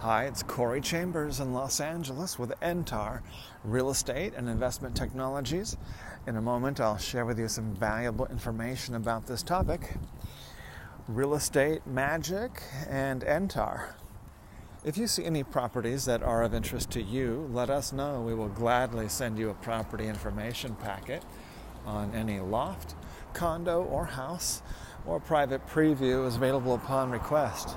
Hi, it's Corey Chambers in Los Angeles with Entar Real Estate and Investment Technologies. In a moment, I'll share with you some valuable information about this topic real estate magic and Entar. If you see any properties that are of interest to you, let us know. We will gladly send you a property information packet on any loft, condo, or house, or private preview is available upon request.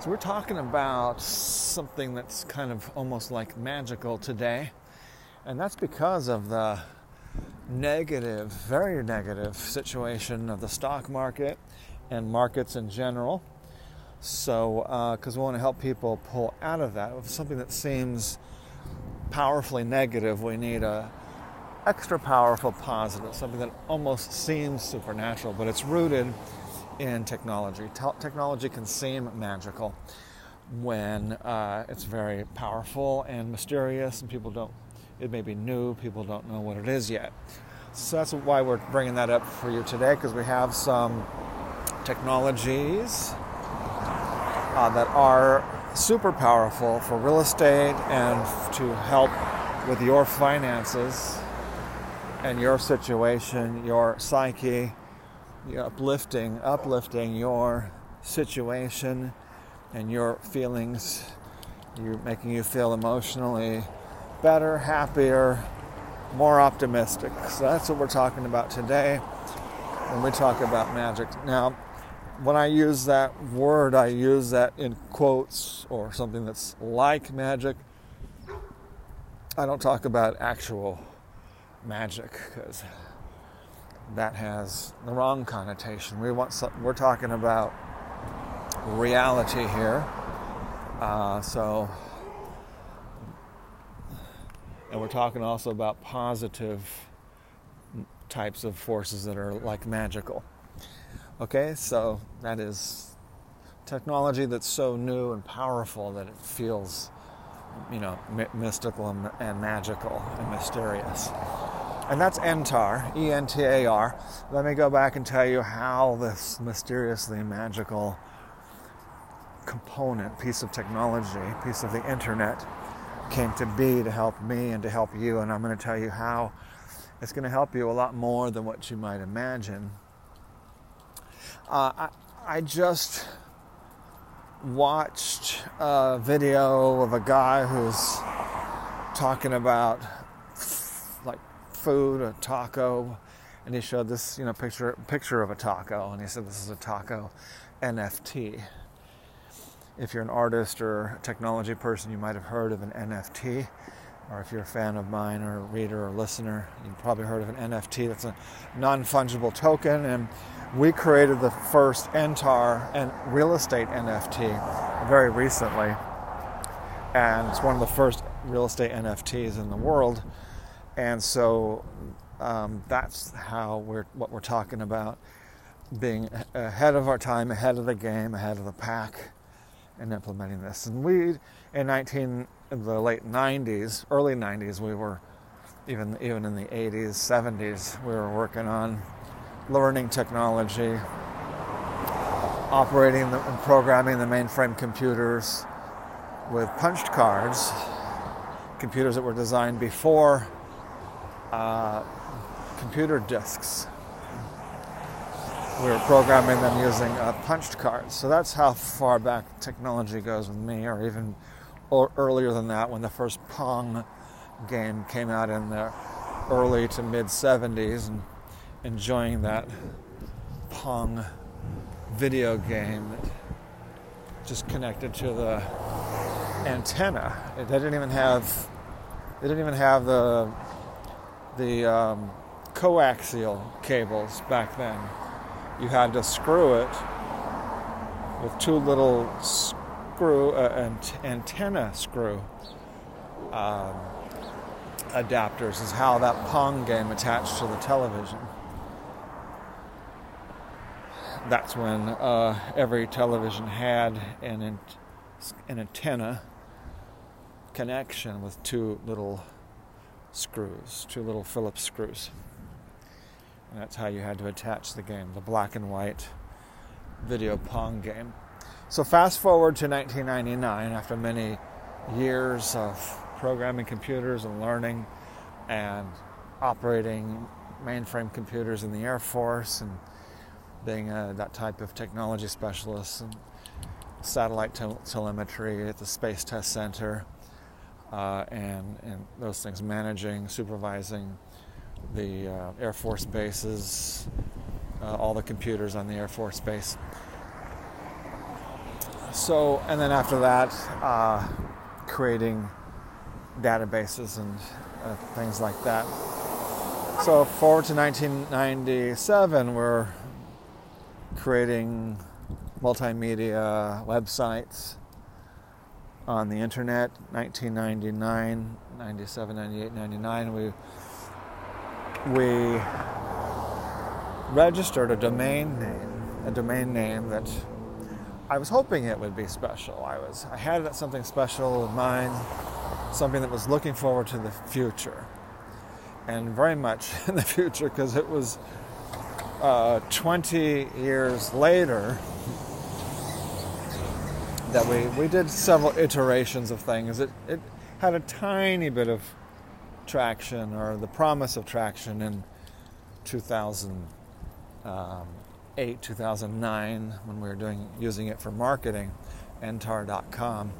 So, we're talking about something that's kind of almost like magical today, and that's because of the negative, very negative situation of the stock market and markets in general. So, because uh, we want to help people pull out of that, something that seems powerfully negative, we need a extra powerful positive, something that almost seems supernatural, but it's rooted in technology. Te- technology can seem magical when uh, it's very powerful and mysterious, and people don't, it may be new, people don't know what it is yet. So that's why we're bringing that up for you today, because we have some technologies uh, that are super powerful for real estate and to help with your finances and your situation, your psyche, you're uplifting, uplifting your situation and your feelings. You're making you feel emotionally better, happier, more optimistic. So that's what we're talking about today when we talk about magic. Now, when I use that word, I use that in quotes or something that's like magic. I don't talk about actual magic because that has the wrong connotation. We want some, we're talking about reality here. Uh, so, and we're talking also about positive types of forces that are like magical. Okay, so that is technology that's so new and powerful that it feels, you know, mystical and, and magical and mysterious and that's Entar, E N T A R. Let me go back and tell you how this mysteriously magical component, piece of technology, piece of the internet came to be to help me and to help you. And I'm going to tell you how it's going to help you a lot more than what you might imagine. Uh, I, I just watched a video of a guy who's talking about food, a taco, and he showed this, you know, picture picture of a taco, and he said this is a taco NFT. If you're an artist or a technology person, you might have heard of an NFT, or if you're a fan of mine or a reader or listener, you've probably heard of an NFT. That's a non-fungible token, and we created the first Entar and real estate NFT very recently, and it's one of the first real estate NFTs in the world and so um, that's how we're what we're talking about being ahead of our time, ahead of the game, ahead of the pack, and implementing this. And we, in 19, in the late 90s, early 90s, we were even even in the 80s, 70s, we were working on learning technology, operating the, and programming the mainframe computers with punched cards, computers that were designed before uh, computer disks. We were programming them using uh, punched cards. So that's how far back technology goes with me, or even or earlier than that when the first Pong game came out in the early to mid 70s and enjoying that Pong video game that just connected to the antenna. They didn't even have they didn't even have the the um, coaxial cables back then. You had to screw it with two little screw uh, ant- antenna screw um, adapters is how that Pong game attached to the television. That's when uh, every television had an, an antenna connection with two little screws, two little Phillips screws. And that's how you had to attach the game, the black and white video Pong game. So fast forward to 1999, after many years of programming computers and learning and operating mainframe computers in the Air Force and being a, that type of technology specialist and satellite te- telemetry at the Space Test Center uh, and, and those things, managing, supervising the uh, Air Force bases, uh, all the computers on the Air Force base. So, and then after that, uh, creating databases and uh, things like that. So, forward to 1997, we're creating multimedia websites on the internet 1999 97 98 99 we we registered a domain name a domain name that I was hoping it would be special. I was I had something special in mind something that was looking forward to the future and very much in the future because it was uh, 20 years later that we, we did several iterations of things. It, it had a tiny bit of traction or the promise of traction in 2008, um, 2009 when we were doing using it for marketing, entar.com.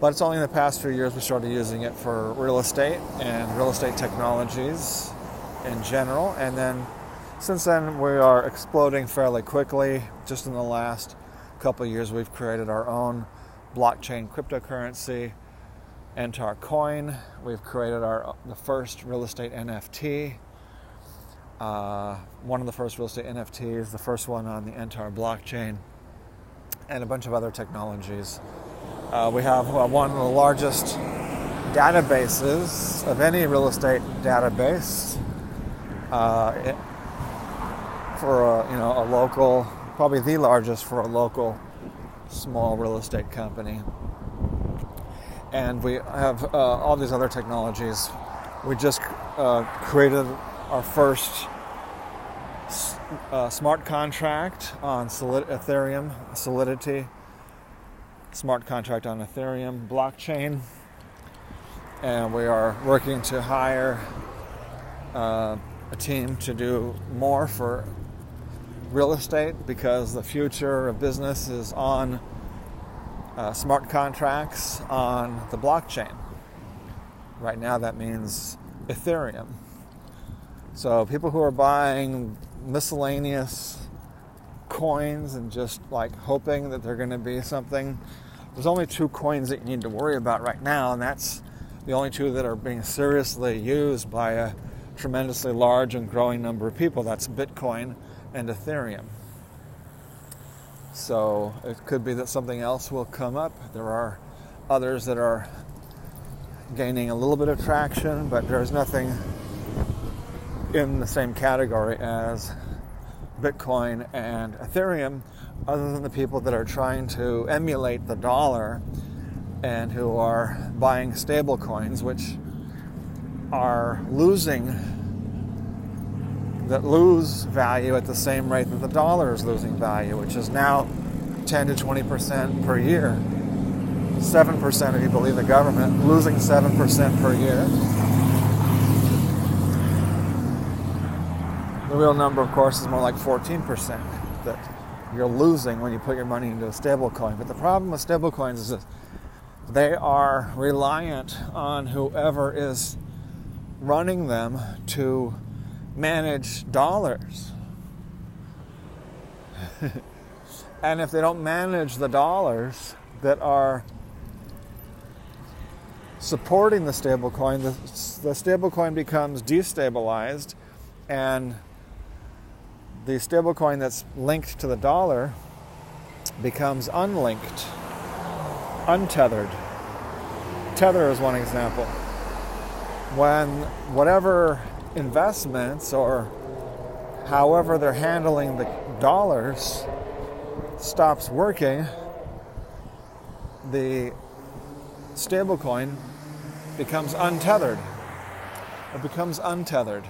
But it's only in the past few years we started using it for real estate and real estate technologies in general. And then since then, we are exploding fairly quickly. Just in the last couple years, we've created our own blockchain cryptocurrency, Entar Coin. We've created our the first real estate NFT. Uh, one of the first real estate NFTs, the first one on the Entar blockchain, and a bunch of other technologies. Uh, we have uh, one of the largest databases of any real estate database. Uh, it, for a, you know a local, probably the largest for a local small real estate company. And we have uh, all these other technologies. We just uh, created our first uh, smart contract on Solid- Ethereum, Solidity, smart contract on Ethereum blockchain. And we are working to hire uh, a team to do more for real estate because the future of business is on uh, smart contracts on the blockchain. Right now, that means Ethereum. So, people who are buying miscellaneous coins and just like hoping that they're going to be something, there's only two coins that you need to worry about right now, and that's the only two that are being seriously used by a tremendously large and growing number of people. That's Bitcoin and Ethereum. So it could be that something else will come up. There are others that are gaining a little bit of traction, but there's nothing in the same category as Bitcoin and Ethereum, other than the people that are trying to emulate the dollar and who are buying stable coins, which are losing that lose value at the same rate that the dollar is losing value, which is now 10 to 20% per year. 7% if you believe the government, losing 7% per year. The real number, of course, is more like 14% that you're losing when you put your money into a stable coin. But the problem with stable coins is that they are reliant on whoever is running them to manage dollars. and if they don't manage the dollars that are supporting the stablecoin, the, the stablecoin becomes destabilized, and the stablecoin that's linked to the dollar becomes unlinked, untethered. Tether is one example. when whatever investments or however they're handling the dollars stops working, the stablecoin becomes untethered. It becomes untethered.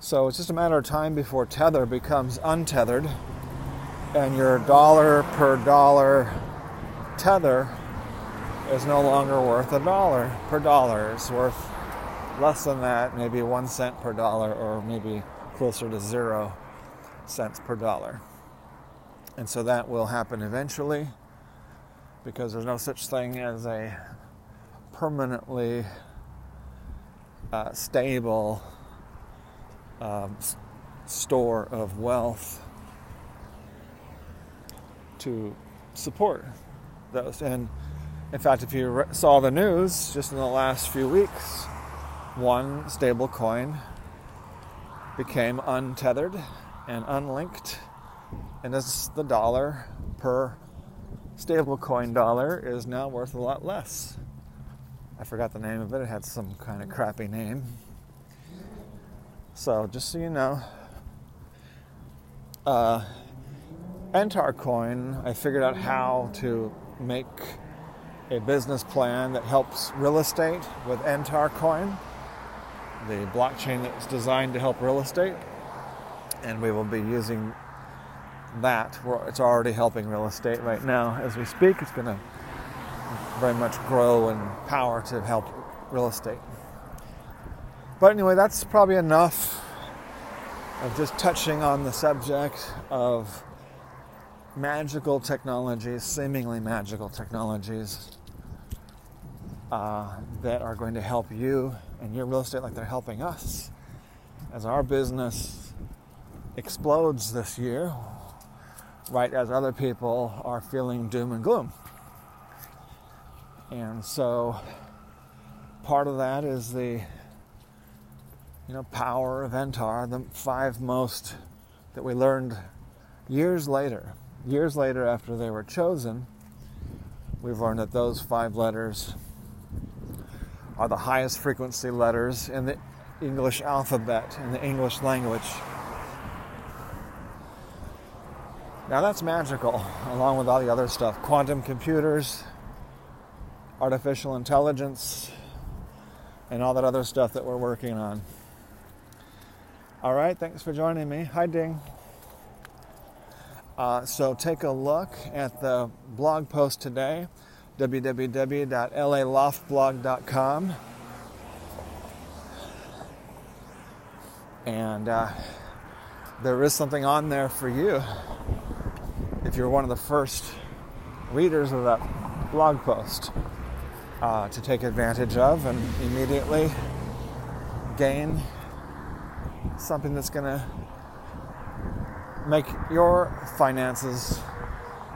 So it's just a matter of time before Tether becomes untethered and your dollar per dollar tether is no longer worth a dollar per dollar. It's worth less than that, maybe one cent per dollar, or maybe closer to zero cents per dollar. And so that will happen eventually because there's no such thing as a permanently uh, stable um, store of wealth to support those. And in fact, if you re- saw the news just in the last few weeks, one stable coin became untethered and unlinked, and as the dollar per stablecoin dollar is now worth a lot less. I forgot the name of it, it had some kind of crappy name. So, just so you know, uh, Entar Coin, I figured out how to make a business plan that helps real estate with Entar Coin, the blockchain that's designed to help real estate. And we will be using that. It's already helping real estate right now as we speak. It's going to very much grow in power to help real estate. But anyway, that's probably enough of just touching on the subject of magical technologies, seemingly magical technologies, uh, that are going to help you and your real estate like they're helping us. As our business explodes this year, right as other people are feeling doom and gloom. And so part of that is the you know power of Entar, the five most that we learned years later years later, after they were chosen, we've learned that those five letters are the highest frequency letters in the English alphabet, in the English language. Now that's magical, along with all the other stuff quantum computers, artificial intelligence, and all that other stuff that we're working on. All right, thanks for joining me. Hi, Ding. Uh, so take a look at the blog post today, www.laloftblog.com. And uh, there is something on there for you if you're one of the first readers of that blog post uh, to take advantage of and immediately gain something that's going to make your finances,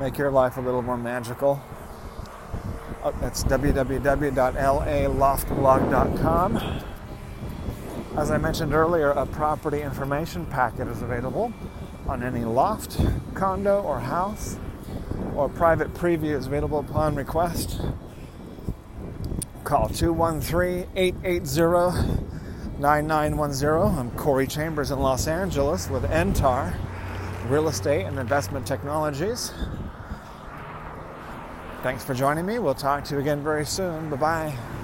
make your life a little more magical. Uh, that's www.laloftblog.com. As I mentioned earlier, a property information packet is available on any loft, condo, or house, or private preview is available upon request. Call 213 880 9910. I'm Corey Chambers in Los Angeles with Entar real estate and investment technologies. Thanks for joining me. We'll talk to you again very soon. Bye bye.